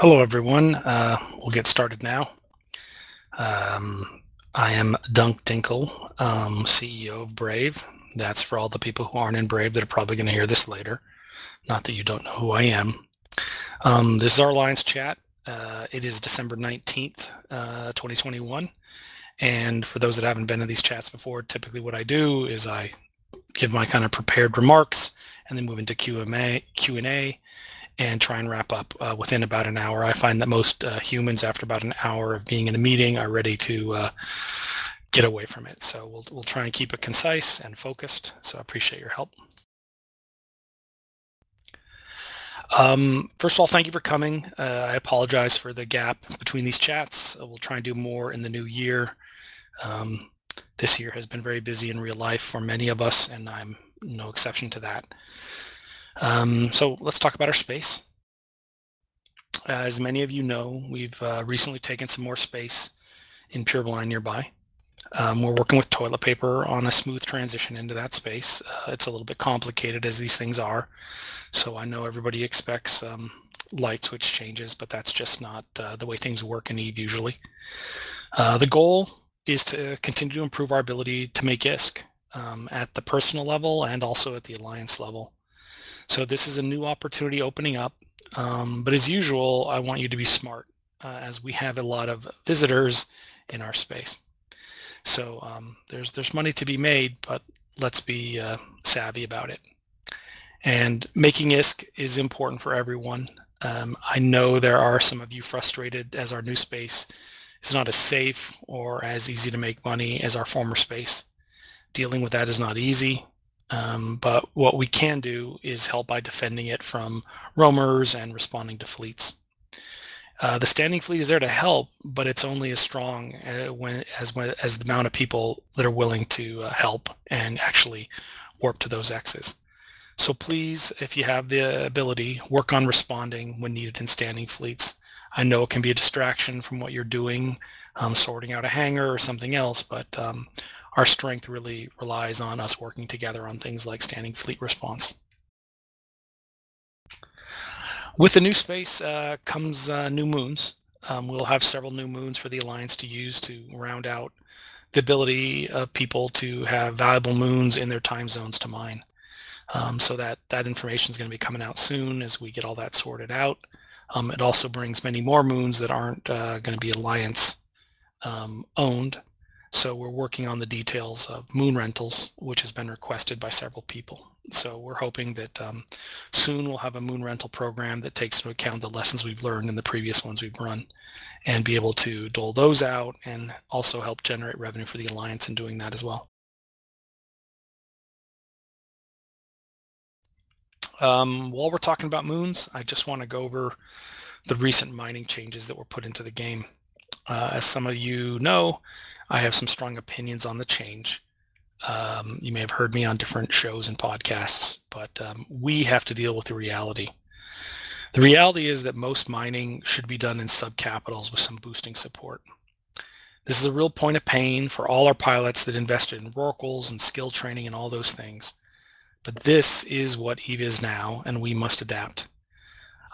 Hello, everyone. Uh, we'll get started now. Um, I am Dunk Dinkle, um, CEO of Brave. That's for all the people who aren't in Brave that are probably going to hear this later. Not that you don't know who I am. Um, this is our Alliance chat. Uh, it is December 19th, uh, 2021. And for those that haven't been in these chats before, typically what I do is I give my kind of prepared remarks and then move into Q&A, Q&A and try and wrap up uh, within about an hour. I find that most uh, humans, after about an hour of being in a meeting, are ready to uh, get away from it. So we'll, we'll try and keep it concise and focused. So I appreciate your help. Um, first of all, thank you for coming. Uh, I apologize for the gap between these chats. We'll try and do more in the new year. Um, this year has been very busy in real life for many of us, and I'm no exception to that. Um, so let's talk about our space. As many of you know, we've uh, recently taken some more space in Pureblind nearby. Um, we're working with toilet paper on a smooth transition into that space. Uh, it's a little bit complicated as these things are. So I know everybody expects um, light switch changes, but that's just not uh, the way things work in Eve usually. Uh, the goal is to continue to improve our ability to make ISK um, at the personal level and also at the alliance level. So this is a new opportunity opening up. Um, but as usual, I want you to be smart uh, as we have a lot of visitors in our space. So um, there's there's money to be made, but let's be uh, savvy about it. And making ISK is important for everyone. Um, I know there are some of you frustrated as our new space is not as safe or as easy to make money as our former space. Dealing with that is not easy. Um, but what we can do is help by defending it from roamers and responding to fleets. Uh, the standing fleet is there to help, but it's only as strong uh, when, as, as the amount of people that are willing to uh, help and actually warp to those X's. So please, if you have the ability, work on responding when needed in standing fleets. I know it can be a distraction from what you're doing, um, sorting out a hangar or something else, but um, our strength really relies on us working together on things like standing fleet response. With the new space uh, comes uh, new moons. Um, we'll have several new moons for the Alliance to use to round out the ability of people to have valuable moons in their time zones to mine. Um, so that, that information is going to be coming out soon as we get all that sorted out. Um, it also brings many more moons that aren't uh, going to be Alliance um, owned so we're working on the details of moon rentals, which has been requested by several people. So we're hoping that um, soon we'll have a moon rental program that takes into account the lessons we've learned in the previous ones we've run and be able to dole those out and also help generate revenue for the Alliance in doing that as well. Um, while we're talking about moons, I just want to go over the recent mining changes that were put into the game. Uh, as some of you know, I have some strong opinions on the change. Um, you may have heard me on different shows and podcasts, but um, we have to deal with the reality. The reality is that most mining should be done in subcapitals with some boosting support. This is a real point of pain for all our pilots that invested in rorquals and skill training and all those things. But this is what EVE is now, and we must adapt.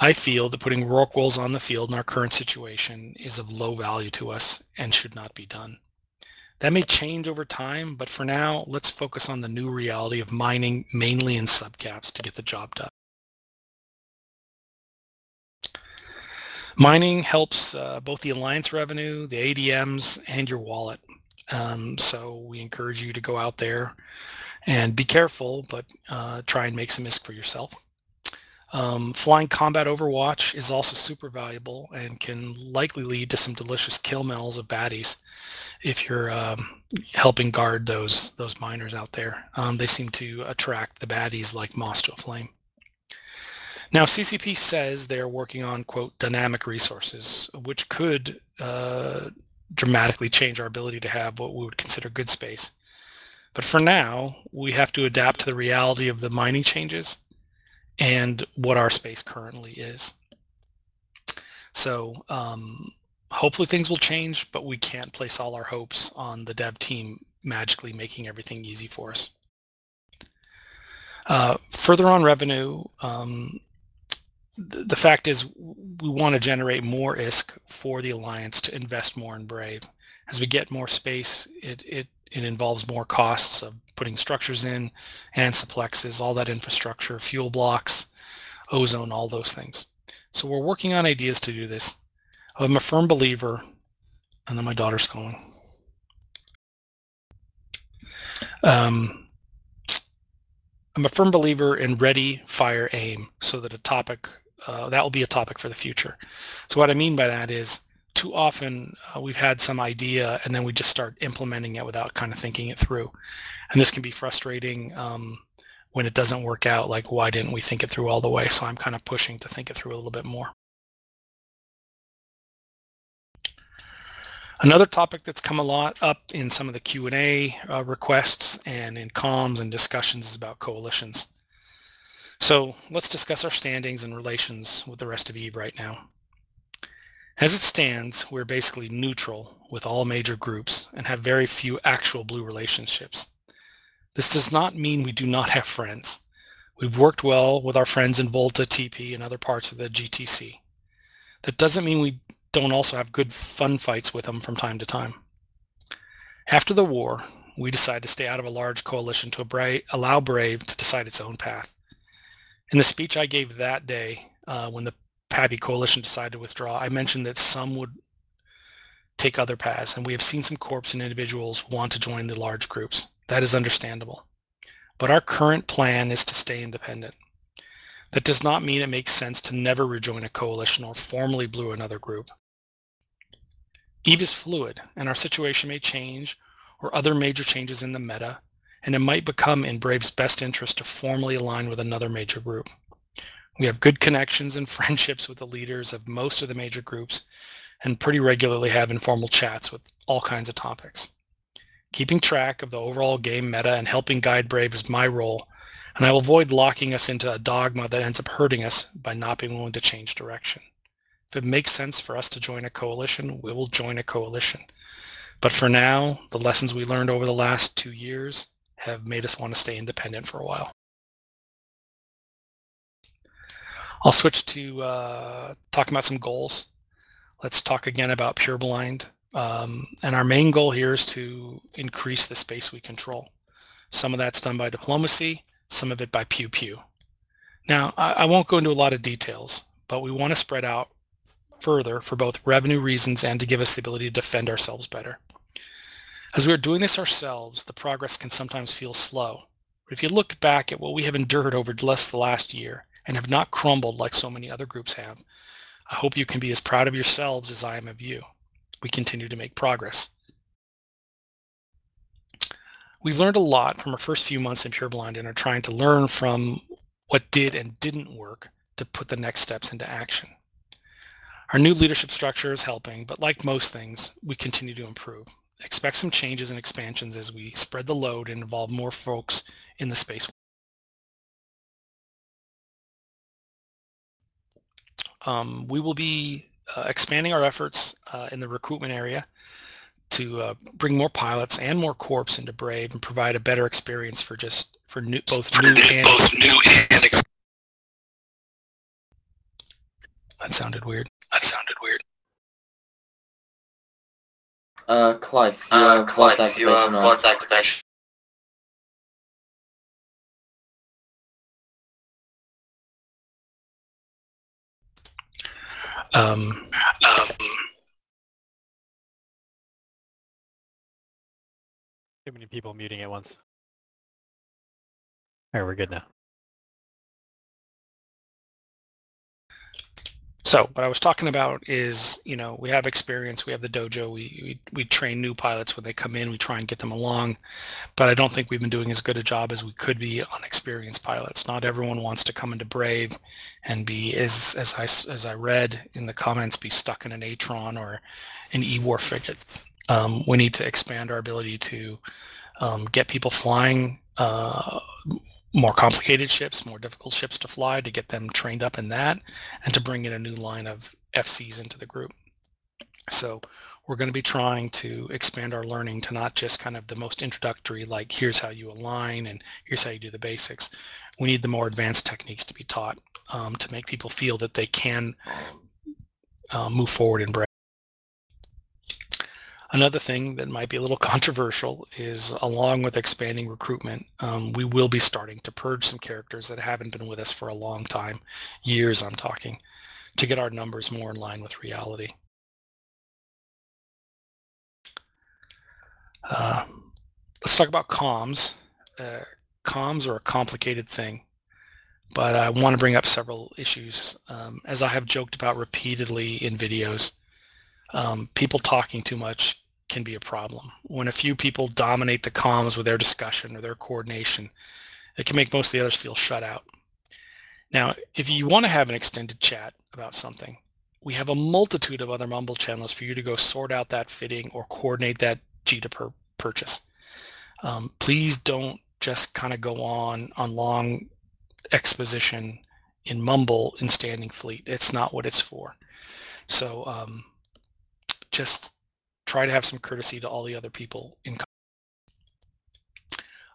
I feel that putting rorquals on the field in our current situation is of low value to us and should not be done. That may change over time, but for now, let's focus on the new reality of mining mainly in subcaps to get the job done. Mining helps uh, both the Alliance revenue, the ADMs, and your wallet. Um, so we encourage you to go out there and be careful, but uh, try and make some risk for yourself. Um, flying combat overwatch is also super valuable and can likely lead to some delicious killmails of baddies if you're um, helping guard those those miners out there. Um, they seem to attract the baddies like moss to a flame. Now CCP says they're working on quote dynamic resources, which could uh, dramatically change our ability to have what we would consider good space. But for now, we have to adapt to the reality of the mining changes and what our space currently is. So um, hopefully things will change, but we can't place all our hopes on the dev team magically making everything easy for us. Uh, further on revenue, um, the, the fact is we want to generate more ISK for the Alliance to invest more in Brave. As we get more space, it, it, it involves more costs of putting structures in, ansiblexes, all that infrastructure, fuel blocks, ozone, all those things. So we're working on ideas to do this. I'm a firm believer, and then my daughter's calling. Um, I'm a firm believer in ready, fire, aim, so that a topic, uh, that will be a topic for the future. So what I mean by that is too often uh, we've had some idea and then we just start implementing it without kind of thinking it through. And this can be frustrating um, when it doesn't work out, like why didn't we think it through all the way? So I'm kind of pushing to think it through a little bit more. Another topic that's come a lot up in some of the Q&A uh, requests and in comms and discussions is about coalitions. So let's discuss our standings and relations with the rest of EVE right now. As it stands, we're basically neutral with all major groups and have very few actual blue relationships. This does not mean we do not have friends. We've worked well with our friends in Volta, TP, and other parts of the GTC. That doesn't mean we don't also have good fun fights with them from time to time. After the war, we decided to stay out of a large coalition to allow Brave to decide its own path. In the speech I gave that day, uh, when the PAPI coalition decided to withdraw, I mentioned that some would take other paths, and we have seen some corps and individuals want to join the large groups. That is understandable. But our current plan is to stay independent. That does not mean it makes sense to never rejoin a coalition or formally blue another group. EVE is fluid, and our situation may change or other major changes in the meta, and it might become in Brave's best interest to formally align with another major group. We have good connections and friendships with the leaders of most of the major groups and pretty regularly have informal chats with all kinds of topics. Keeping track of the overall game meta and helping guide Brave is my role, and I will avoid locking us into a dogma that ends up hurting us by not being willing to change direction. If it makes sense for us to join a coalition, we will join a coalition. But for now, the lessons we learned over the last two years have made us want to stay independent for a while. I'll switch to uh, talking about some goals. Let's talk again about Pureblind. Um, and our main goal here is to increase the space we control. Some of that's done by diplomacy, some of it by pew pew. Now, I, I won't go into a lot of details, but we want to spread out further for both revenue reasons and to give us the ability to defend ourselves better. As we are doing this ourselves, the progress can sometimes feel slow. But if you look back at what we have endured over just the last year and have not crumbled like so many other groups have, I hope you can be as proud of yourselves as I am of you. We continue to make progress. We've learned a lot from our first few months in Pureblind and are trying to learn from what did and didn't work to put the next steps into action. Our new leadership structure is helping, but like most things, we continue to improve. Expect some changes and expansions as we spread the load and involve more folks in the space. Um, we will be uh, expanding our efforts uh, in the recruitment area to uh, bring more pilots and more corps into Brave and provide a better experience for just for new, both new and both new and that sounded weird. That sounded weird. Uh, Clive, you uh, have Clive, voice you have voice activation. Um, um, Too many people muting at once. Alright, we're good now. So what I was talking about is, you know, we have experience, we have the dojo, we, we, we train new pilots when they come in, we try and get them along, but I don't think we've been doing as good a job as we could be on experienced pilots. Not everyone wants to come into Brave and be, as, as, I, as I read in the comments, be stuck in an Atron or an E-War frigate. Um, we need to expand our ability to um, get people flying uh, more complicated ships, more difficult ships to fly to get them trained up in that and to bring in a new line of FCs into the group. So we're going to be trying to expand our learning to not just kind of the most introductory, like here's how you align and here's how you do the basics. We need the more advanced techniques to be taught um, to make people feel that they can uh, move forward in Brave. Another thing that might be a little controversial is along with expanding recruitment, um, we will be starting to purge some characters that haven't been with us for a long time, years I'm talking, to get our numbers more in line with reality. Uh, let's talk about comms. Uh, comms are a complicated thing, but I want to bring up several issues. Um, as I have joked about repeatedly in videos, um, people talking too much can be a problem. When a few people dominate the comms with their discussion or their coordination, it can make most of the others feel shut out. Now, if you want to have an extended chat about something, we have a multitude of other Mumble channels for you to go sort out that fitting or coordinate that JITA per purchase. Um, please don't just kind of go on on long exposition in Mumble in Standing Fleet. It's not what it's for. So um, just try to have some courtesy to all the other people in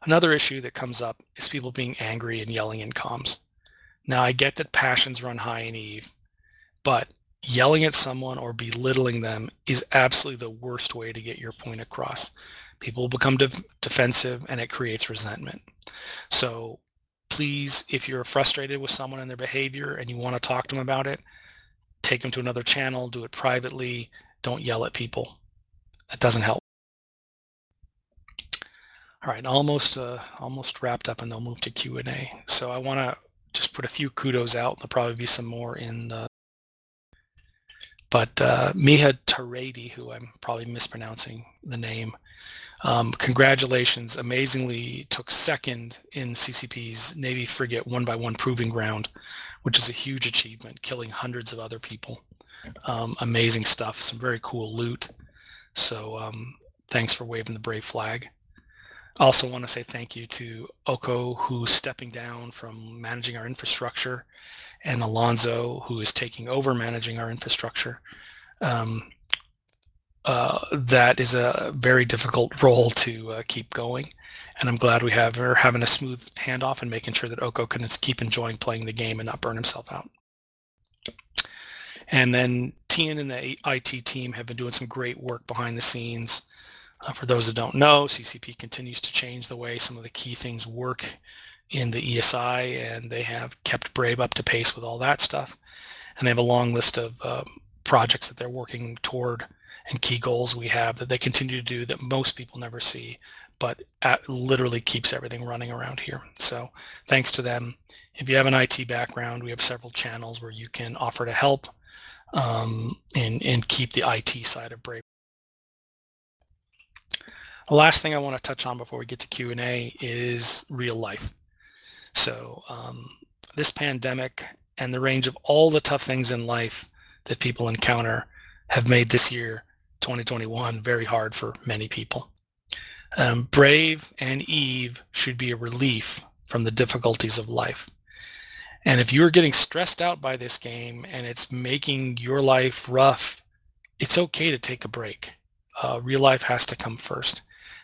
Another issue that comes up is people being angry and yelling in comms. Now I get that passions run high in Eve, but yelling at someone or belittling them is absolutely the worst way to get your point across. People become de- defensive and it creates resentment. So please, if you're frustrated with someone and their behavior and you want to talk to them about it, take them to another channel, do it privately. Don't yell at people. That doesn't help. All right, almost uh, almost wrapped up, and they'll move to Q and A. So I want to just put a few kudos out. There'll probably be some more in the but uh, Miha Taredi, who I'm probably mispronouncing the name, um, congratulations, amazingly took second in CCP's Navy frigate one by one proving ground, which is a huge achievement, killing hundreds of other people. Um, amazing stuff, some very cool loot. So um, thanks for waving the brave flag. I also want to say thank you to Oko, who's stepping down from managing our infrastructure and Alonzo, who is taking over managing our infrastructure. Um, uh, that is a very difficult role to uh, keep going. And I'm glad we have her having a smooth handoff and making sure that Oko can keep enjoying playing the game and not burn himself out. And then Tian and the IT team have been doing some great work behind the scenes. Uh, for those that don't know, CCP continues to change the way some of the key things work in the ESI, and they have kept Brave up to pace with all that stuff. And they have a long list of um, projects that they're working toward and key goals we have that they continue to do that most people never see, but literally keeps everything running around here. So thanks to them. If you have an IT background, we have several channels where you can offer to help um, and, and keep the IT side of Brave. The last thing I want to touch on before we get to Q&A is real life. So um, this pandemic and the range of all the tough things in life that people encounter have made this year, 2021, very hard for many people. Um, Brave and Eve should be a relief from the difficulties of life. And if you're getting stressed out by this game and it's making your life rough, it's okay to take a break. Uh, real life has to come first.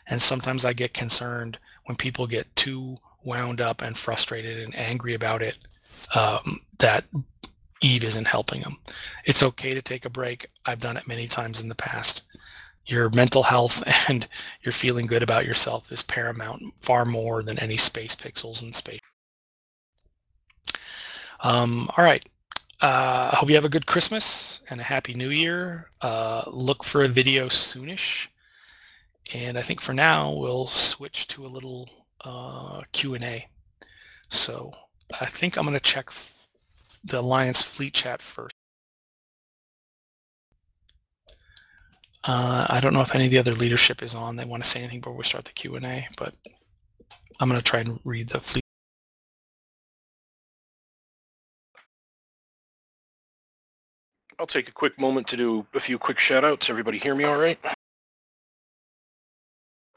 And sometimes I get concerned when people get too wound up and frustrated and angry about it um, that Eve isn't helping them. It's okay to take a break. I've done it many times in the past. Your mental health and your feeling good about yourself is paramount far more than any space pixels and space. Um, all right. Uh, I hope you have a good Christmas and a happy new year. Uh, look for a video soonish. And I think for now, we'll switch to a little uh, Q&A. So I think I'm going to check the Alliance Fleet Chat first. Uh, I don't know if any of the other leadership is on. They want to say anything before we start the Q&A, but I'm going to try and read the fleet. I'll take a quick moment to do a few quick shout outs. Everybody hear me all right?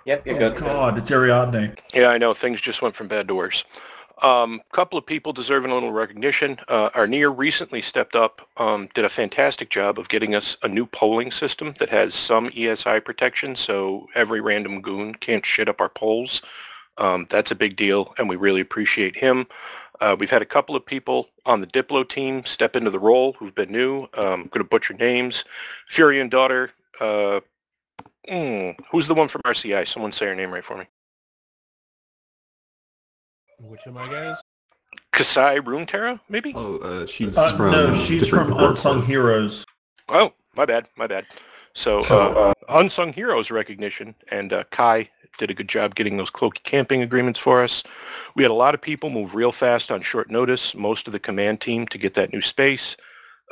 Yep, you're Oh, good. God, it's Ariadne. Yeah, I know. Things just went from bad to worse. Um, a couple of people deserving a little recognition. Uh, Arnia recently stepped up, um, did a fantastic job of getting us a new polling system that has some ESI protection, so every random goon can't shit up our polls. Um, that's a big deal, and we really appreciate him. Uh, we've had a couple of people on the Diplo team step into the role who've been new. Um, I'm going to butcher names. Fury and Daughter. Uh, mm, who's the one from RCI? Someone say her name right for me. Which of my guys? Kasai Runeterra, maybe? Oh, uh, she's Uh, from. no, she's from. Unsung Heroes. Oh, my bad, my bad. So, uh, unsung heroes recognition, and uh, Kai did a good job getting those cloaky camping agreements for us. We had a lot of people move real fast on short notice. Most of the command team to get that new space.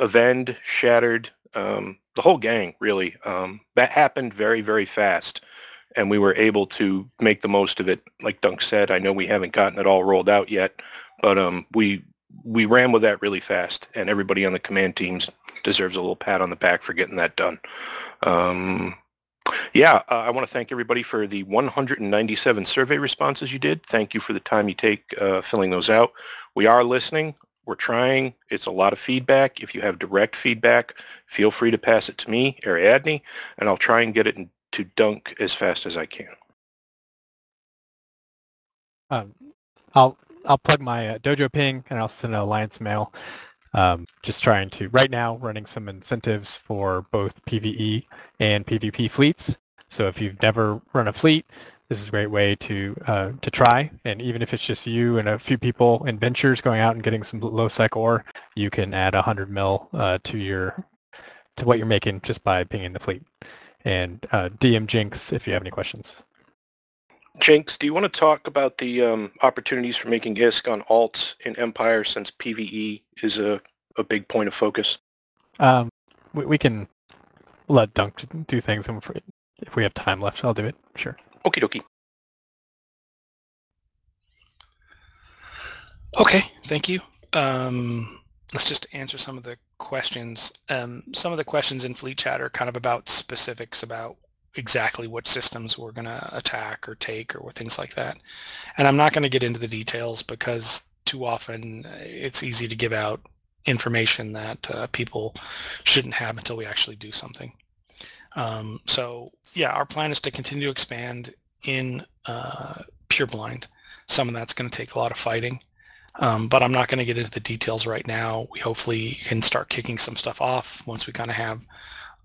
Avend, Shattered, um, the whole gang really. Um, that happened very, very fast, and we were able to make the most of it. Like Dunk said, I know we haven't gotten it all rolled out yet, but um, we we ran with that really fast, and everybody on the command teams deserves a little pat on the back for getting that done. Um, yeah, uh, I want to thank everybody for the 197 survey responses you did. Thank you for the time you take uh, filling those out. We are listening. We're trying. It's a lot of feedback. If you have direct feedback, feel free to pass it to me, Ariadne, and I'll try and get it to Dunk as fast as I can. Um, I'll I'll plug my uh, dojo ping and I'll send an alliance mail. Um, just trying to right now running some incentives for both PVE and PvP fleets. So if you've never run a fleet, this is a great way to uh, to try. And even if it's just you and a few people in ventures going out and getting some low cycle ore, you can add 100 mil uh, to your to what you're making just by pinging the fleet. And uh, DM Jinx if you have any questions. Jinx, do you want to talk about the um, opportunities for making ISK on alts in Empire since PvE is a, a big point of focus? Um, we, we can let Dunk do things, and if- if we have time left, I'll do it. Sure. Okie dokie. Okay, thank you. Um, let's just answer some of the questions. Um, some of the questions in Fleet Chat are kind of about specifics about exactly what systems we're going to attack or take or things like that. And I'm not going to get into the details because too often it's easy to give out information that uh, people shouldn't have until we actually do something. Um, so yeah, our plan is to continue to expand in uh, Pure Blind. Some of that's going to take a lot of fighting. Um, but I'm not going to get into the details right now. We hopefully can start kicking some stuff off once we kind of have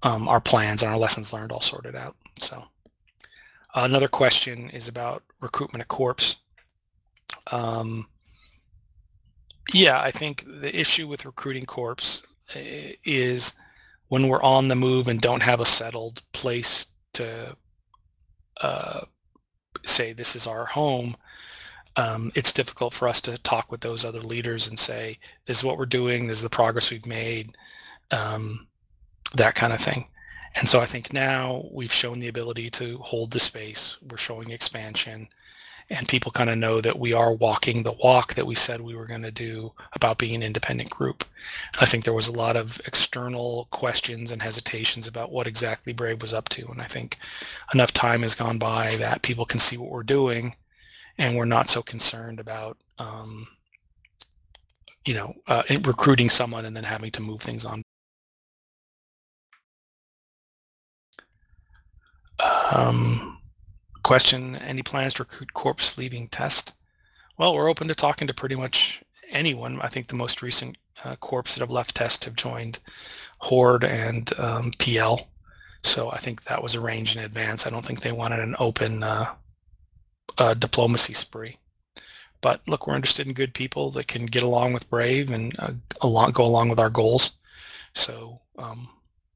um, our plans and our lessons learned all sorted out. So another question is about recruitment of corps. Um, yeah, I think the issue with recruiting corps eh, is when we're on the move and don't have a settled place to uh, say this is our home, um, it's difficult for us to talk with those other leaders and say, this is what we're doing, this is the progress we've made, um, that kind of thing. And so I think now we've shown the ability to hold the space, we're showing expansion, and people kind of know that we are walking the walk that we said we were going to do about being an independent group. I think there was a lot of external questions and hesitations about what exactly Brave was up to. And I think enough time has gone by that people can see what we're doing and we're not so concerned about um, you know uh, recruiting someone and then having to move things on um, question any plans to recruit corpse leaving test well we're open to talking to pretty much anyone i think the most recent uh, corps that have left test have joined horde and um, pl so i think that was arranged in advance i don't think they wanted an open uh, uh, diplomacy spree. But look, we're interested in good people that can get along with Brave and uh, along, go along with our goals. So, um,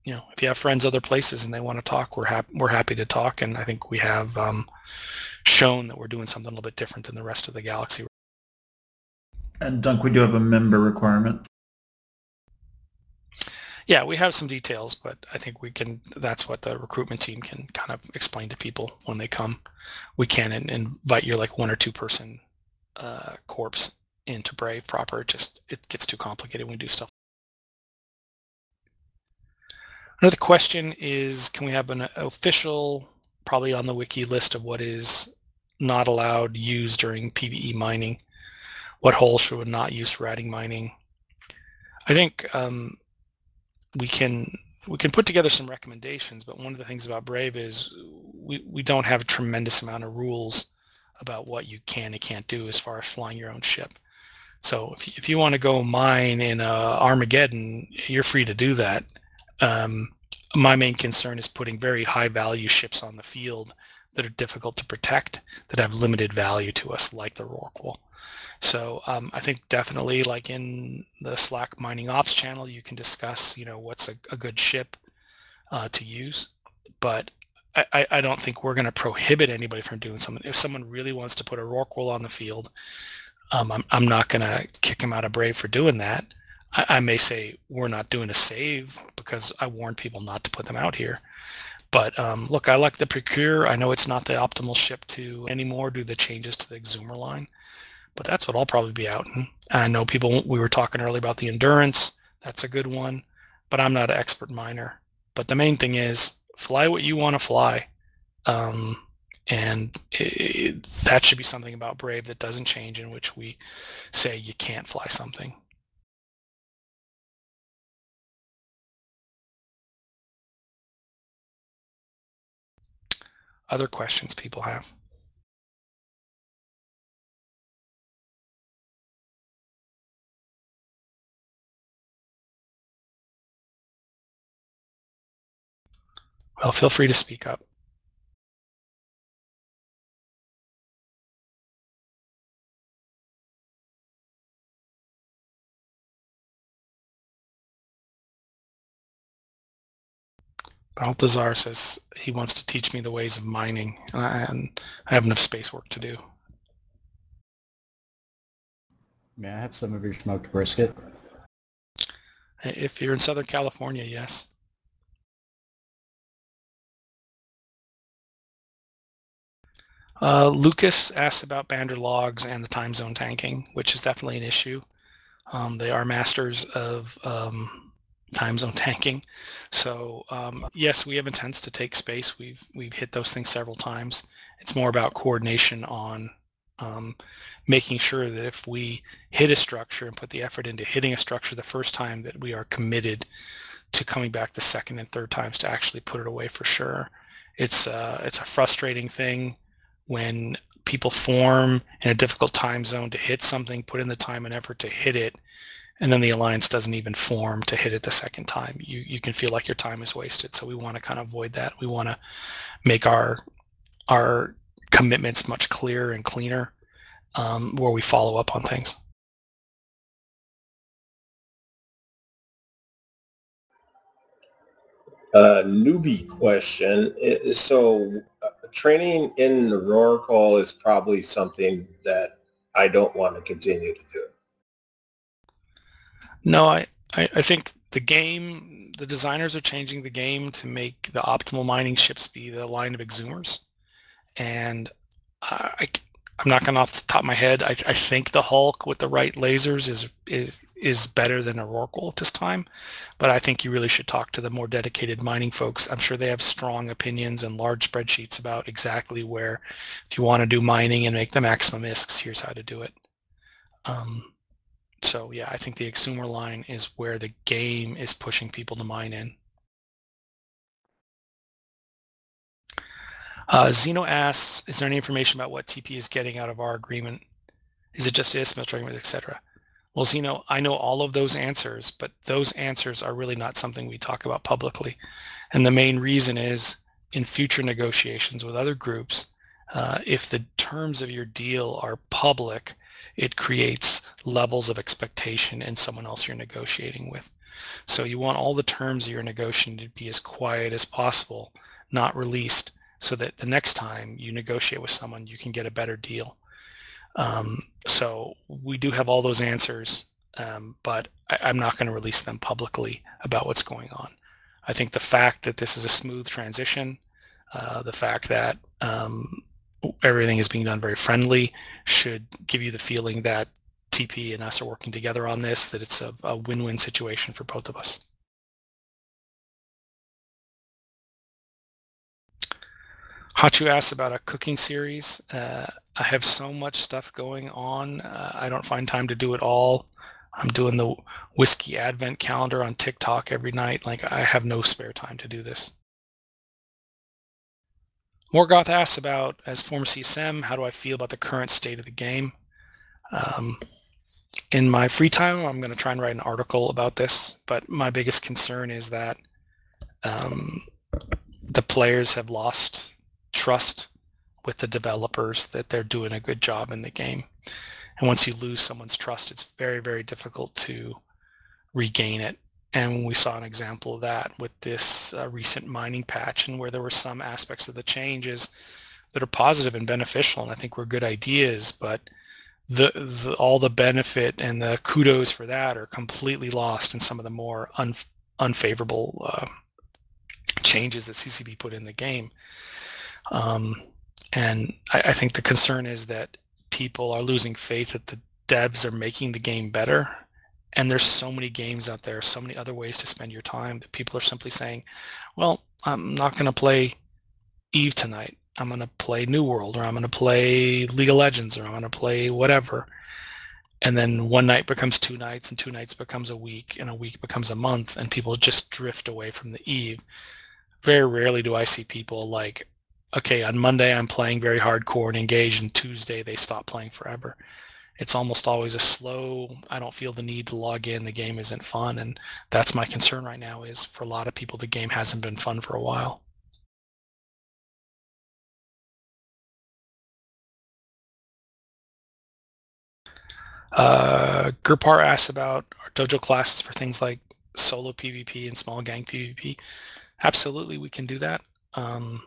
you know, if you have friends other places and they want to talk, we're happy. We're happy to talk, and I think we have um, shown that we're doing something a little bit different than the rest of the galaxy. And Dunk, we do have a member requirement. Yeah, we have some details, but I think we can. That's what the recruitment team can kind of explain to people when they come. We can in, invite your like one or two person uh, corpse into Brave proper. It just it gets too complicated when we do stuff. Another question is, can we have an official, probably on the wiki list of what is not allowed used during PVE mining? what holes should we not use for adding mining. I think um, we can we can put together some recommendations, but one of the things about Brave is we, we don't have a tremendous amount of rules about what you can and can't do as far as flying your own ship. So if you, if you want to go mine in uh, Armageddon, you're free to do that. Um, my main concern is putting very high value ships on the field that are difficult to protect, that have limited value to us, like the Rorqual. So um, I think definitely like in the Slack mining ops channel, you can discuss, you know, what's a, a good ship uh, to use. But I, I don't think we're going to prohibit anybody from doing something. If someone really wants to put a Rorqual on the field, um, I'm, I'm not going to kick him out of Brave for doing that. I, I may say we're not doing a save because I warned people not to put them out here. But um, look, I like the Procure. I know it's not the optimal ship to anymore due to the changes to the Exhumer line, but that's what I'll probably be out in. I know people, we were talking earlier about the Endurance. That's a good one, but I'm not an expert miner. But the main thing is fly what you want to fly. Um, and it, that should be something about Brave that doesn't change in which we say you can't fly something. Other questions people have? Well, feel free to speak up. Balthazar says he wants to teach me the ways of mining, and I, and I have enough space work to do. May I have some of your smoked brisket? If you're in Southern California, yes. Uh, Lucas asked about Bander logs and the time zone tanking, which is definitely an issue. Um, they are masters of um, time zone tanking. So um, yes, we have intents to take space. We've we've hit those things several times. It's more about coordination on um, making sure that if we hit a structure and put the effort into hitting a structure the first time, that we are committed to coming back the second and third times to actually put it away for sure. It's uh, it's a frustrating thing when people form in a difficult time zone to hit something, put in the time and effort to hit it, and then the alliance doesn't even form to hit it the second time. You you can feel like your time is wasted. So we want to kind of avoid that. We want to make our our commitments much clearer and cleaner um, where we follow up on things. Uh, newbie question. So uh, training in the roar Rorqual is probably something that I don't want to continue to do. No, I, I, I think the game, the designers are changing the game to make the optimal mining ships be the line of exhumers. And I, I'm not going off the top of my head. I, I think the Hulk with the right lasers is is is better than a Rorqual at this time, but I think you really should talk to the more dedicated mining folks. I'm sure they have strong opinions and large spreadsheets about exactly where, if you want to do mining and make the maximum ISKs, here's how to do it. Um, so yeah, I think the Exhumer line is where the game is pushing people to mine in. Uh, Zeno asks, is there any information about what TP is getting out of our agreement? Is it just ISK, military agreement, etc.? Well, Zeno, I know all of those answers, but those answers are really not something we talk about publicly. And the main reason is in future negotiations with other groups, uh, if the terms of your deal are public, it creates levels of expectation in someone else you're negotiating with. So you want all the terms you're negotiating to be as quiet as possible, not released, so that the next time you negotiate with someone, you can get a better deal. Um, so we do have all those answers, um, but I, am not going to release them publicly about what's going on. I think the fact that this is a smooth transition, uh, the fact that um, everything is being done very friendly should give you the feeling that TP and us are working together on this, that it's a, a win-win situation for both of us. Hachu asked about a cooking series. Uh, I have so much stuff going on. Uh, I don't find time to do it all. I'm doing the whiskey advent calendar on TikTok every night. Like I have no spare time to do this. Morgoth asks about, as former CSM, how do I feel about the current state of the game? Um, in my free time, I'm going to try and write an article about this, but my biggest concern is that um, the players have lost trust with the developers that they're doing a good job in the game. And once you lose someone's trust, it's very, very difficult to regain it. And we saw an example of that with this uh, recent mining patch and where there were some aspects of the changes that are positive and beneficial and I think were good ideas, but the, the all the benefit and the kudos for that are completely lost in some of the more un, unfavorable uh, changes that CCP put in the game. Um, and I, I think the concern is that people are losing faith that the devs are making the game better. And there's so many games out there, so many other ways to spend your time that people are simply saying, well, I'm not going to play Eve tonight. I'm going to play New World or I'm going to play League of Legends or I'm going to play whatever. And then one night becomes two nights and two nights becomes a week and a week becomes a month and people just drift away from the Eve. Very rarely do I see people like, okay, on Monday I'm playing very hardcore and engaged, and Tuesday they stop playing forever. It's almost always a slow, I don't feel the need to log in, the game isn't fun, and that's my concern right now is for a lot of people the game hasn't been fun for a while. Uh, Gurpar asks about dojo classes for things like solo PvP and small gang PvP. Absolutely, we can do that. Um,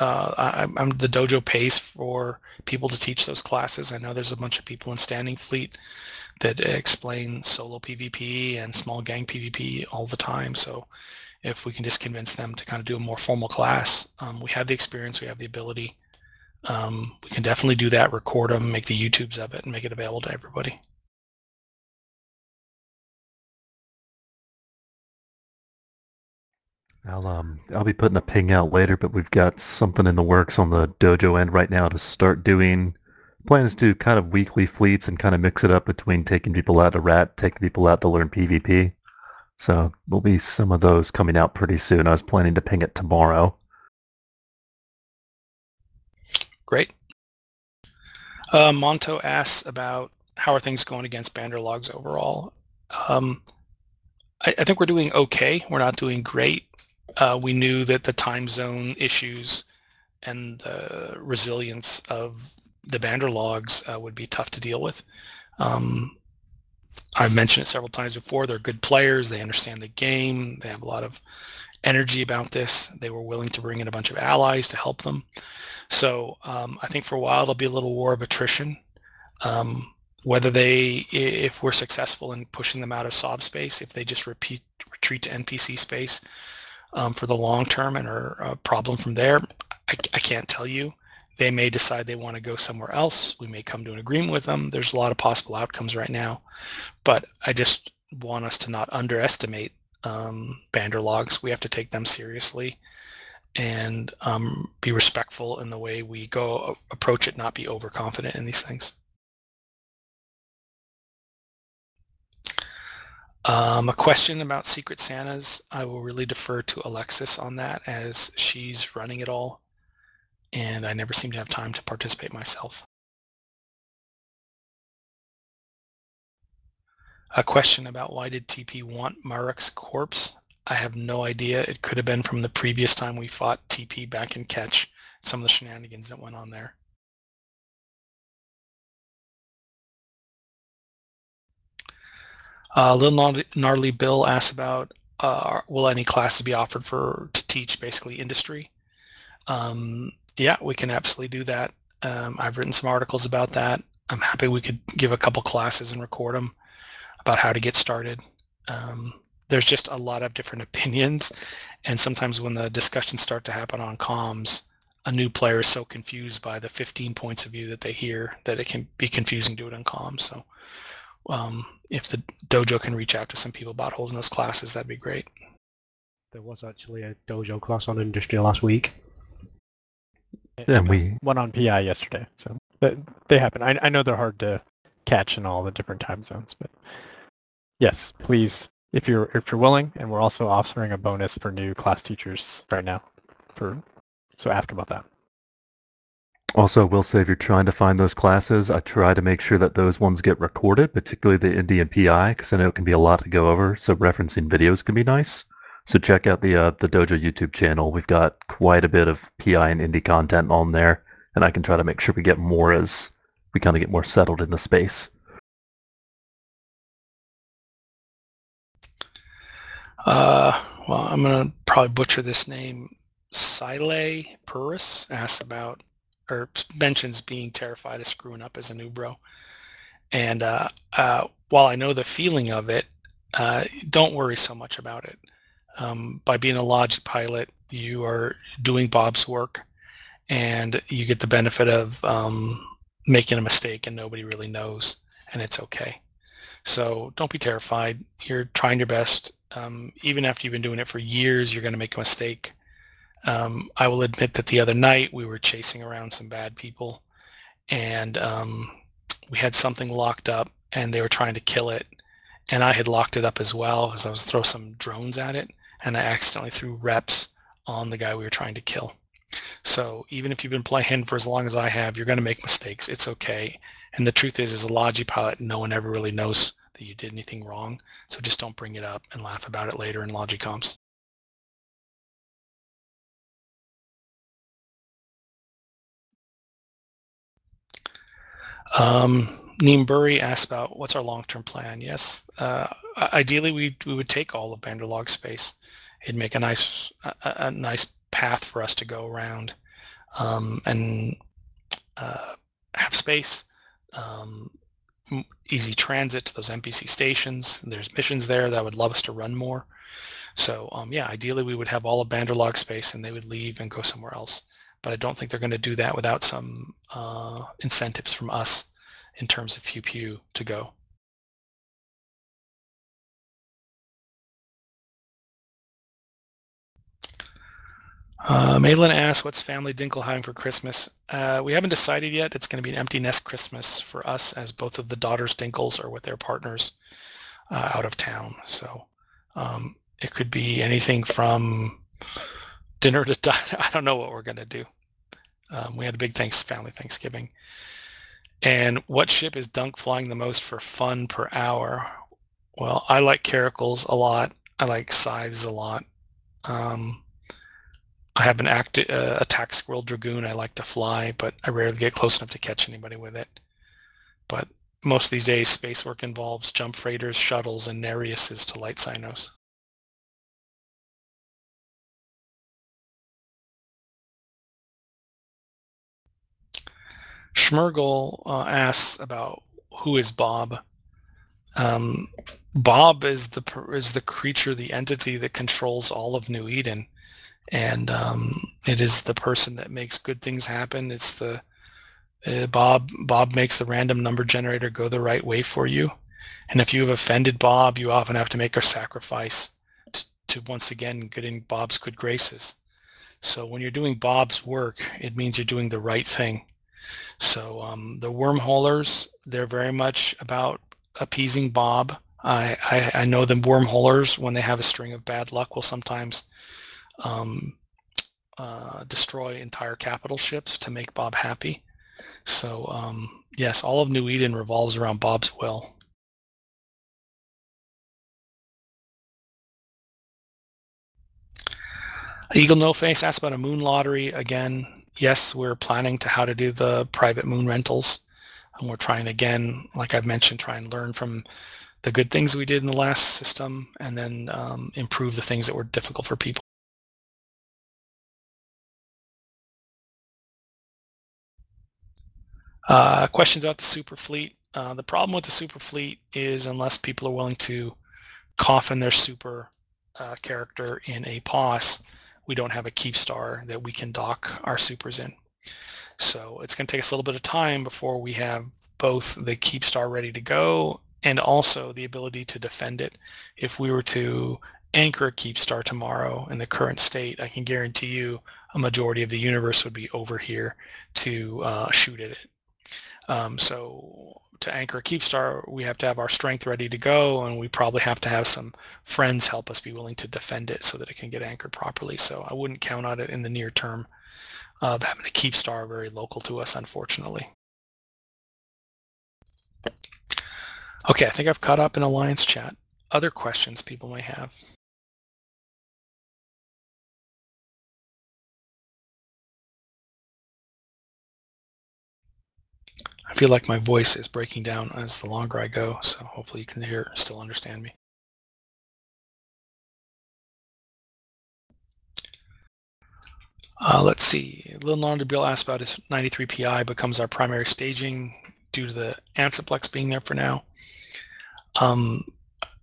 uh, I, am the dojo pays for people to teach those classes. I know there's a bunch of people in Standing Fleet that explain solo PvP and small gang PvP all the time. So if we can just convince them to kind of do a more formal class, um, we have the experience, we have the ability. Um, we can definitely do that, record them, make the YouTubes of it, and make it available to everybody. I'll um I'll be putting a ping out later, but we've got something in the works on the dojo end right now to start doing plans to kind of weekly fleets and kind of mix it up between taking people out to rat, taking people out to learn PvP. So there'll be some of those coming out pretty soon. I was planning to ping it tomorrow. Great. Uh, Monto asks about how are things going against Banderlogs overall. Um, I, I think we're doing okay. We're not doing great uh, we knew that the time zone issues and the resilience of the Banderlogs uh, would be tough to deal with. Um, I've mentioned it several times before. They're good players. They understand the game. They have a lot of energy about this. They were willing to bring in a bunch of allies to help them. So um, I think for a while there'll be a little war of attrition. Um, whether they, if we're successful in pushing them out of sov space, if they just repeat, retreat to NPC space, um, for the long term and are a problem from there, I, I can't tell you. They may decide they want to go somewhere else. We may come to an agreement with them. There's a lot of possible outcomes right now, but I just want us to not underestimate um, Banderlogs. We have to take them seriously and um, be respectful in the way we go approach it, not be overconfident in these things. Um, a question about Secret Santas, I will really defer to Alexis on that as she's running it all and I never seem to have time to participate myself. A question about why did TP want Maruk's corpse? I have no idea. It could have been from the previous time we fought TP back in Catch, some of the shenanigans that went on there. Uh, Little Gnarly Bill asks about uh, will any classes be offered for to teach basically industry? Um, yeah, we can absolutely do that. Um, I've written some articles about that. I'm happy we could give a couple classes and record them about how to get started. Um, there's just a lot of different opinions, and sometimes when the discussions start to happen on comms, a new player is so confused by the 15 points of view that they hear that it can be confusing to do it on comms. So um, if the dojo can reach out to some people about holding those classes, that'd be great. There was actually a dojo class on industry last week. Yeah, and, we- one on PI yesterday. So but they happen. I, I know they're hard to catch in all the different time zones, but yes, please, if you're if you're willing, and we're also offering a bonus for new class teachers right now. For so ask about that. Also, will say if you're trying to find those classes, I try to make sure that those ones get recorded, particularly the Indian PI, because I know it can be a lot to go over. So referencing videos can be nice. So check out the uh, the Dojo YouTube channel. We've got quite a bit of PI and indie content on there, and I can try to make sure we get more as we kind of get more settled in the space. Uh, well, I'm gonna probably butcher this name. Sile Purus asks about or mentions being terrified of screwing up as a new bro. And uh, uh, while I know the feeling of it, uh, don't worry so much about it. Um, by being a Logic pilot, you are doing Bob's work, and you get the benefit of um, making a mistake, and nobody really knows, and it's okay. So don't be terrified. You're trying your best. Um, even after you've been doing it for years, you're going to make a mistake. Um, I will admit that the other night we were chasing around some bad people, and um, we had something locked up, and they were trying to kill it, and I had locked it up as well because I was throw some drones at it, and I accidentally threw reps on the guy we were trying to kill. So even if you've been playing for as long as I have, you're going to make mistakes. It's okay. And the truth is, as a Logi pilot, no one ever really knows that you did anything wrong. So just don't bring it up and laugh about it later in Logicomps. Um, Neem Burry asked about what's our long-term plan. Yes, uh, ideally we we would take all of Banderlog space. It'd make a nice a, a nice path for us to go around um, and uh, have space, um, easy transit to those NPC stations. There's missions there that would love us to run more. So um, yeah, ideally we would have all of Banderlog space and they would leave and go somewhere else. But I don't think they're going to do that without some uh, incentives from us in terms of pew pew to go. Uh, Madeline asks, what's Family Dinkle having for Christmas? Uh, we haven't decided yet. It's going to be an empty nest Christmas for us as both of the daughters Dinkles are with their partners uh, out of town. So um, it could be anything from dinner to dine. I don't know what we're going to do. Um, we had a big thanks family Thanksgiving. And what ship is Dunk flying the most for fun per hour? Well, I like Caracals a lot. I like Scythes a lot. Um, I have an act, uh, attack squirrel dragoon I like to fly, but I rarely get close enough to catch anybody with it. But most of these days, space work involves jump freighters, shuttles, and Nereises to light Cynos. Schmergel uh, asks about who is Bob. Um, Bob is the is the creature, the entity that controls all of New Eden, and um, it is the person that makes good things happen. It's the uh, Bob. Bob makes the random number generator go the right way for you, and if you have offended Bob, you often have to make a sacrifice to, to once again get in Bob's good graces. So when you're doing Bob's work, it means you're doing the right thing. So um, the wormholers, they're very much about appeasing Bob. I, I, I know the wormholers, when they have a string of bad luck, will sometimes um, uh, destroy entire capital ships to make Bob happy. So um, yes, all of New Eden revolves around Bob's will. Eagle No Face asked about a moon lottery again. Yes, we're planning to how to do the private moon rentals. And we're trying again, like I've mentioned, try and learn from the good things we did in the last system and then um, improve the things that were difficult for people. Uh, questions about the super fleet. Uh, the problem with the super fleet is unless people are willing to coffin their super uh, character in a POS, we don't have a Keepstar that we can dock our supers in. So it's going to take us a little bit of time before we have both the Keepstar ready to go and also the ability to defend it. If we were to anchor a Keepstar tomorrow in the current state, I can guarantee you a majority of the universe would be over here to uh, shoot at it. Um, so to anchor Keepstar, we have to have our strength ready to go, and we probably have to have some friends help us be willing to defend it so that it can get anchored properly. So I wouldn't count on it in the near term of having a Keepstar very local to us, unfortunately. Okay, I think I've caught up in Alliance chat. Other questions people may have? I feel like my voice is breaking down as the longer I go, so hopefully you can hear, still understand me. Uh, let's see. Lil Bill asked about if 93 PI becomes our primary staging due to the Ansiblex being there for now. Um,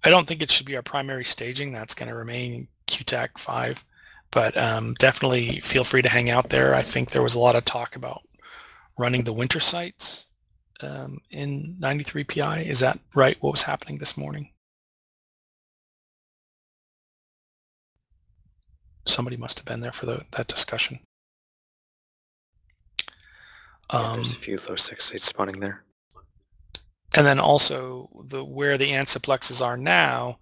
I don't think it should be our primary staging. That's going to remain QTAC 5, but um, definitely feel free to hang out there. I think there was a lot of talk about running the winter sites um, in 93 PI. Is that right? What was happening this morning? Somebody must have been there for the, that discussion. Um, there's a few low six sites spawning there. And then also the where the Ansiblexes are now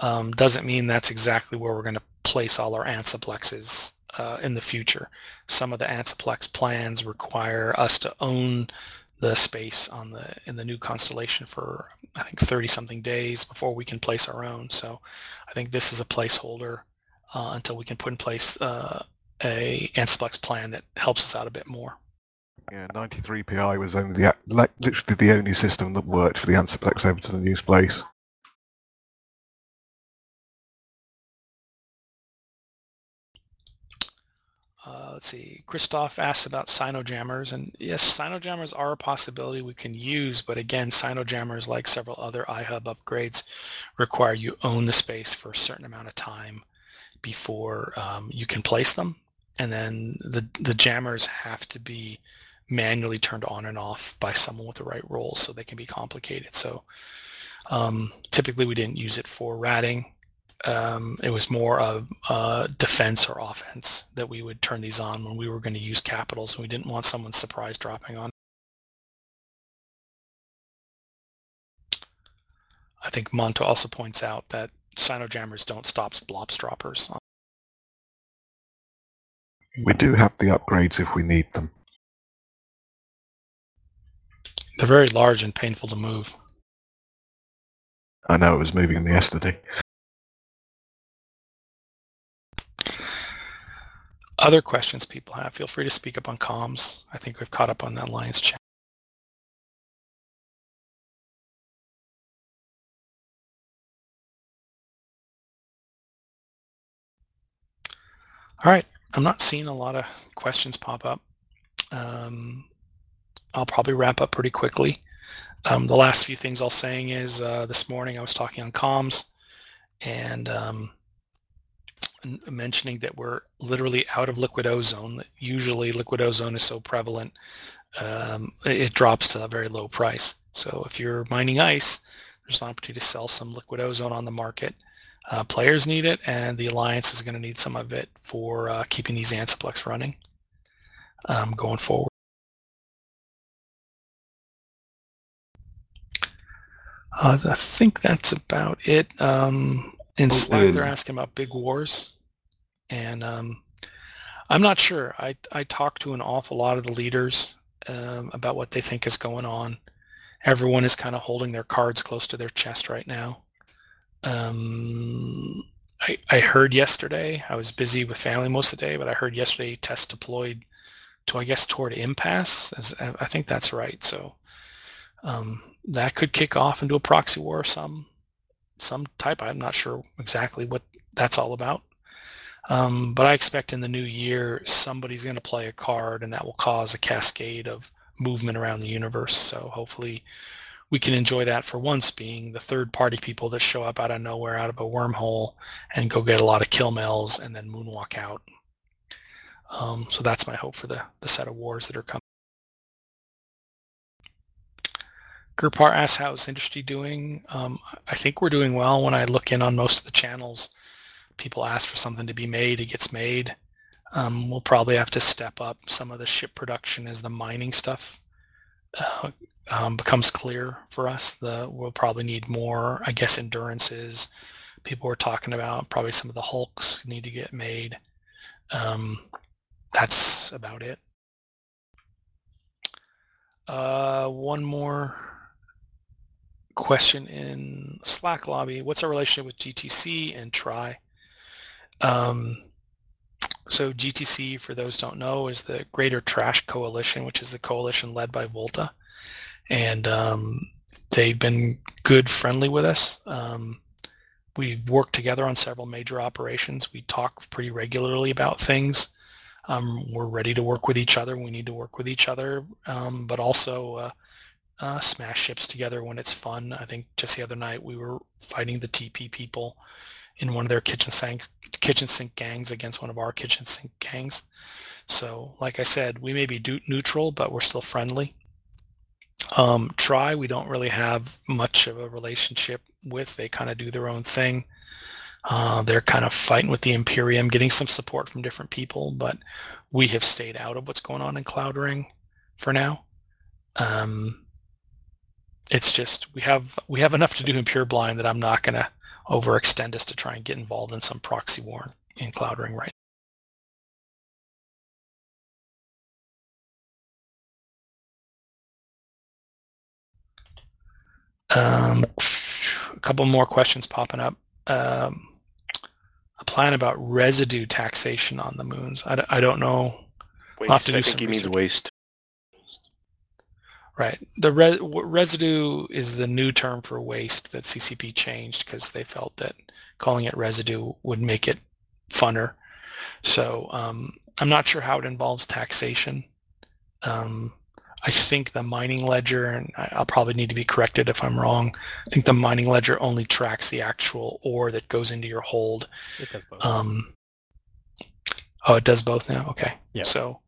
um, doesn't mean that's exactly where we're going to place all our Ansiblexes uh, in the future. Some of the Ansiblex plans require us to own the space on the in the new constellation for I think 30 something days before we can place our own. So I think this is a placeholder uh, until we can put in place uh, a Ansiblex plan that helps us out a bit more. Yeah, 93 PI was only the, literally the only system that worked for the Ansiblex over to the new space. Uh, let's see, Christoph asked about Cynojammers, and yes, Cynojammers are a possibility we can use, but again, Cynojammers, like several other iHub upgrades, require you own the space for a certain amount of time before um, you can place them, and then the, the jammers have to be manually turned on and off by someone with the right roles, so they can be complicated. So um, typically we didn't use it for ratting um, it was more of uh, defense or offense that we would turn these on when we were going to use capitals and we didn't want someone surprise dropping on. I think Monto also points out that Cynojammers don't stop Blops droppers. We do have the upgrades if we need them. They're very large and painful to move. I know it was moving them yesterday. Other questions people have, feel free to speak up on comms. I think we've caught up on that Alliance chat. All right, I'm not seeing a lot of questions pop up. Um, I'll probably wrap up pretty quickly. Um, the last few things I'll saying is uh, this morning I was talking on comms and um, mentioning that we're literally out of liquid ozone. Usually liquid ozone is so prevalent, um, it drops to a very low price. So if you're mining ice, there's an opportunity to sell some liquid ozone on the market. Uh, players need it, and the Alliance is going to need some of it for uh, keeping these Ansiblex running um, going forward. Uh, I think that's about it. Um, in Slack, they're asking about big wars, and um, I'm not sure. I I talked to an awful lot of the leaders um, about what they think is going on. Everyone is kind of holding their cards close to their chest right now. Um, I, I heard yesterday, I was busy with family most of the day, but I heard yesterday test deployed to, I guess, toward Impass. As, I think that's right. So um, that could kick off into a proxy war or some some type. I'm not sure exactly what that's all about. Um, but I expect in the new year, somebody's going to play a card and that will cause a cascade of movement around the universe. So hopefully we can enjoy that for once being the third party people that show up out of nowhere, out of a wormhole and go get a lot of killmails and then moonwalk out. Um, so that's my hope for the, the set of wars that are coming. Gurpar asks, how's industry doing? Um, I think we're doing well when I look in on most of the channels. people ask for something to be made, it gets made. Um, we'll probably have to step up some of the ship production as the mining stuff uh, um, becomes clear for us. The we'll probably need more, I guess, endurances. People were talking about probably some of the hulks need to get made. Um, that's about it. Uh, one more question in Slack lobby. What's our relationship with GTC and TRI? Um, so GTC, for those don't know, is the Greater Trash Coalition, which is the coalition led by Volta. And um, they've been good, friendly with us. Um, we work together on several major operations. We talk pretty regularly about things. Um, we're ready to work with each other. We need to work with each other, um, but also uh, uh, smash ships together when it's fun. I think just the other night we were fighting the TP people in one of their kitchen sink kitchen sink gangs against one of our kitchen sink gangs. So, like I said, we may be neutral, but we're still friendly. Um, TRI, we don't really have much of a relationship with. They kind of do their own thing. Uh, they're kind of fighting with the Imperium, getting some support from different people, but we have stayed out of what's going on in Cloud Ring for now. Um, it's just we have we have enough to do in Pure Blind that I'm not going to overextend us to try and get involved in some proxy war in Cloud Ring right Um, a couple more questions popping up. Um, a plan about residue taxation on the moons. I, I don't know. Waste. I'll have to do I think he means waste. Right. The re- residue is the new term for waste that CCP changed because they felt that calling it residue would make it funner. So um, I'm not sure how it involves taxation. Um, I think the mining ledger, and I'll probably need to be corrected if I'm wrong. I think the mining ledger only tracks the actual ore that goes into your hold. It does both. Um, oh, it does both now. Okay. Yeah. So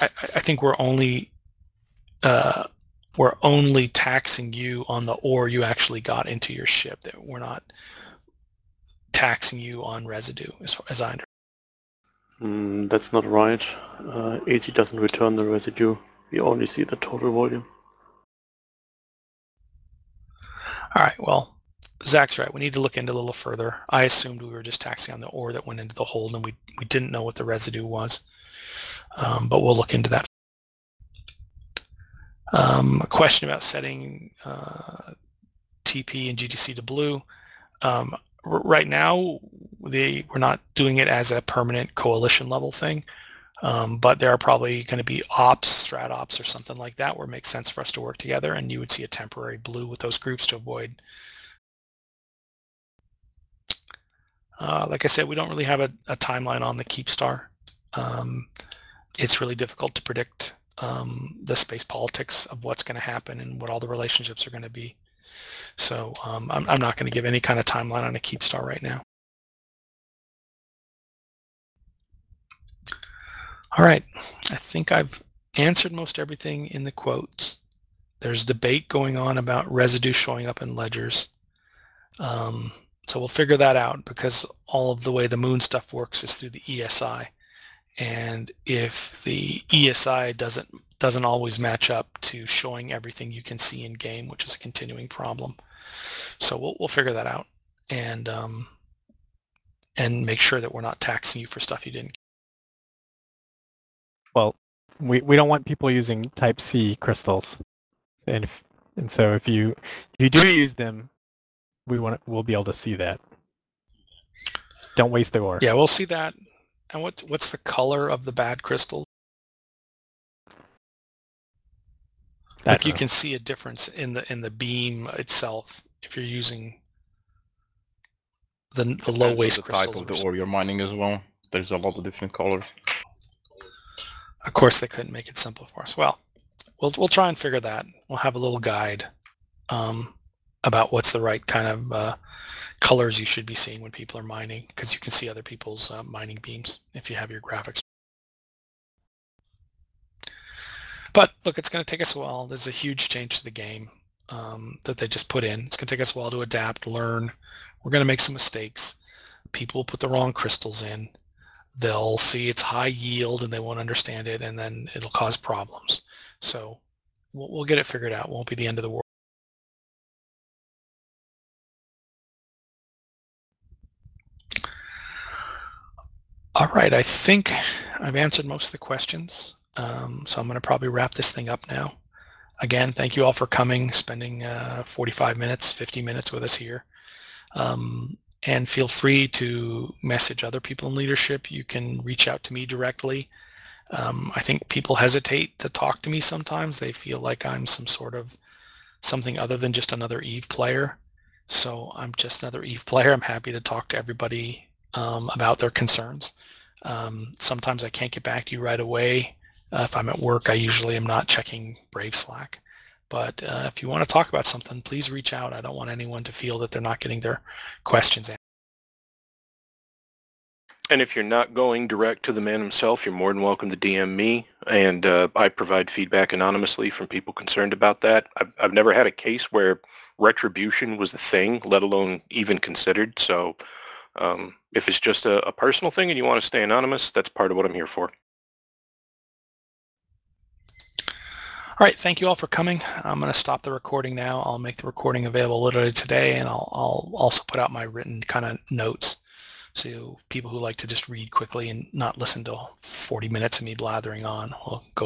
I, I think we're only uh, we're only taxing you on the ore you actually got into your ship. That we're not taxing you on residue, as far as I understand. Mm, that's not right. Uh, AC doesn't return the residue. We only see the total volume. All right, well, Zach's right. We need to look into a little further. I assumed we were just taxing on the ore that went into the hold, and we, we didn't know what the residue was. Um, but we'll look into that. Um, a question about setting uh, TP and GTC to blue. Um, right now, they, we're not doing it as a permanent coalition level thing. Um, but there are probably going to be ops, strat ops, or something like that where it makes sense for us to work together, and you would see a temporary blue with those groups to avoid. Uh, like I said, we don't really have a, a timeline on the Keepstar. Um, it's really difficult to predict um, the space politics of what's going to happen and what all the relationships are going to be. So um, I'm, I'm not going to give any kind of timeline on a Keepstar right now. All right, I think I've answered most everything in the quotes. There's debate going on about residue showing up in ledgers. Um, so we'll figure that out because all of the way the moon stuff works is through the ESI. And if the ESI doesn't doesn't always match up to showing everything you can see in game, which is a continuing problem. So we'll we'll figure that out and um, and make sure that we're not taxing you for stuff you didn't well, we, we don't want people using type C crystals. And if, and so if you if you do use them, we want we'll be able to see that. Don't waste the ore. Yeah, we'll see that. And what's what's the color of the bad crystals? Like you can see a difference in the in the beam itself if you're using the the low waste the crystals. type of the ore you're mining as well. There's a lot of different colors. Of course, they couldn't make it simple for us. Well, we'll we'll try and figure that. We'll have a little guide um, about what's the right kind of uh, colors you should be seeing when people are mining, because you can see other people's uh, mining beams if you have your graphics. But look, it's going to take us a while. There's a huge change to the game um, that they just put in. It's going to take us a while to adapt, learn. We're going to make some mistakes people will put the wrong crystals in. They'll see it's high yield and they won't understand it, and then it'll cause problems. So we'll, we'll get it figured out. Won't be the end of the world. All right, I think I've answered most of the questions. Um, so I'm going to probably wrap this thing up now. Again, thank you all for coming, spending uh, 45 minutes, 50 minutes with us here. Um, and feel free to message other people in leadership. You can reach out to me directly. Um, I think people hesitate to talk to me sometimes. They feel like I'm some sort of something other than just another Eve player. So I'm just another Eve player. I'm happy to talk to everybody um, about their concerns. Um, sometimes I can't get back to you right away. Uh, if I'm at work, I usually am not checking Brave Slack. But uh, if you want to talk about something, please reach out. I don't want anyone to feel that they're not getting their questions answered. And if you're not going direct to the man himself, you're more than welcome to DM me, and uh, I provide feedback anonymously from people concerned about that. I've, I've never had a case where retribution was the thing, let alone even considered. So um, if it's just a, a personal thing and you want to stay anonymous, that's part of what I'm here for. All right, thank you all for coming. I'm going to stop the recording now. I'll make the recording available literally today, and I'll, I'll also put out my written kind of notes. So people who like to just read quickly and not listen to 40 minutes of me blathering on will go